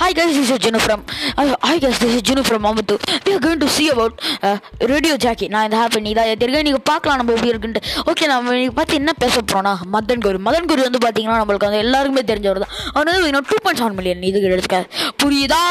Hi guys, this is Junu from. Uh, hi guys, this is Junu from Amuthu. We are going to see about uh, Radio நான் இந்த happy நீ தான் தெரியும் நீங்கள் பார்க்கலாம் நம்ம எப்படி இருக்குன்ட்டு. ஓகே நம்ம இன்னைக்கு பார்த்து என்ன பேச போகிறோம்னா மதன் குரு. மதன் குரு வந்து பார்த்தீங்கன்னா நம்மளுக்கு வந்து எல்லாருக்குமே தெரிஞ்சவர் தான் அவன் வந்து இன்னும் டூ பாயிண்ட் செவன் மில்லியன் இதுக்கு எடுத்துக்க. புரியுதா?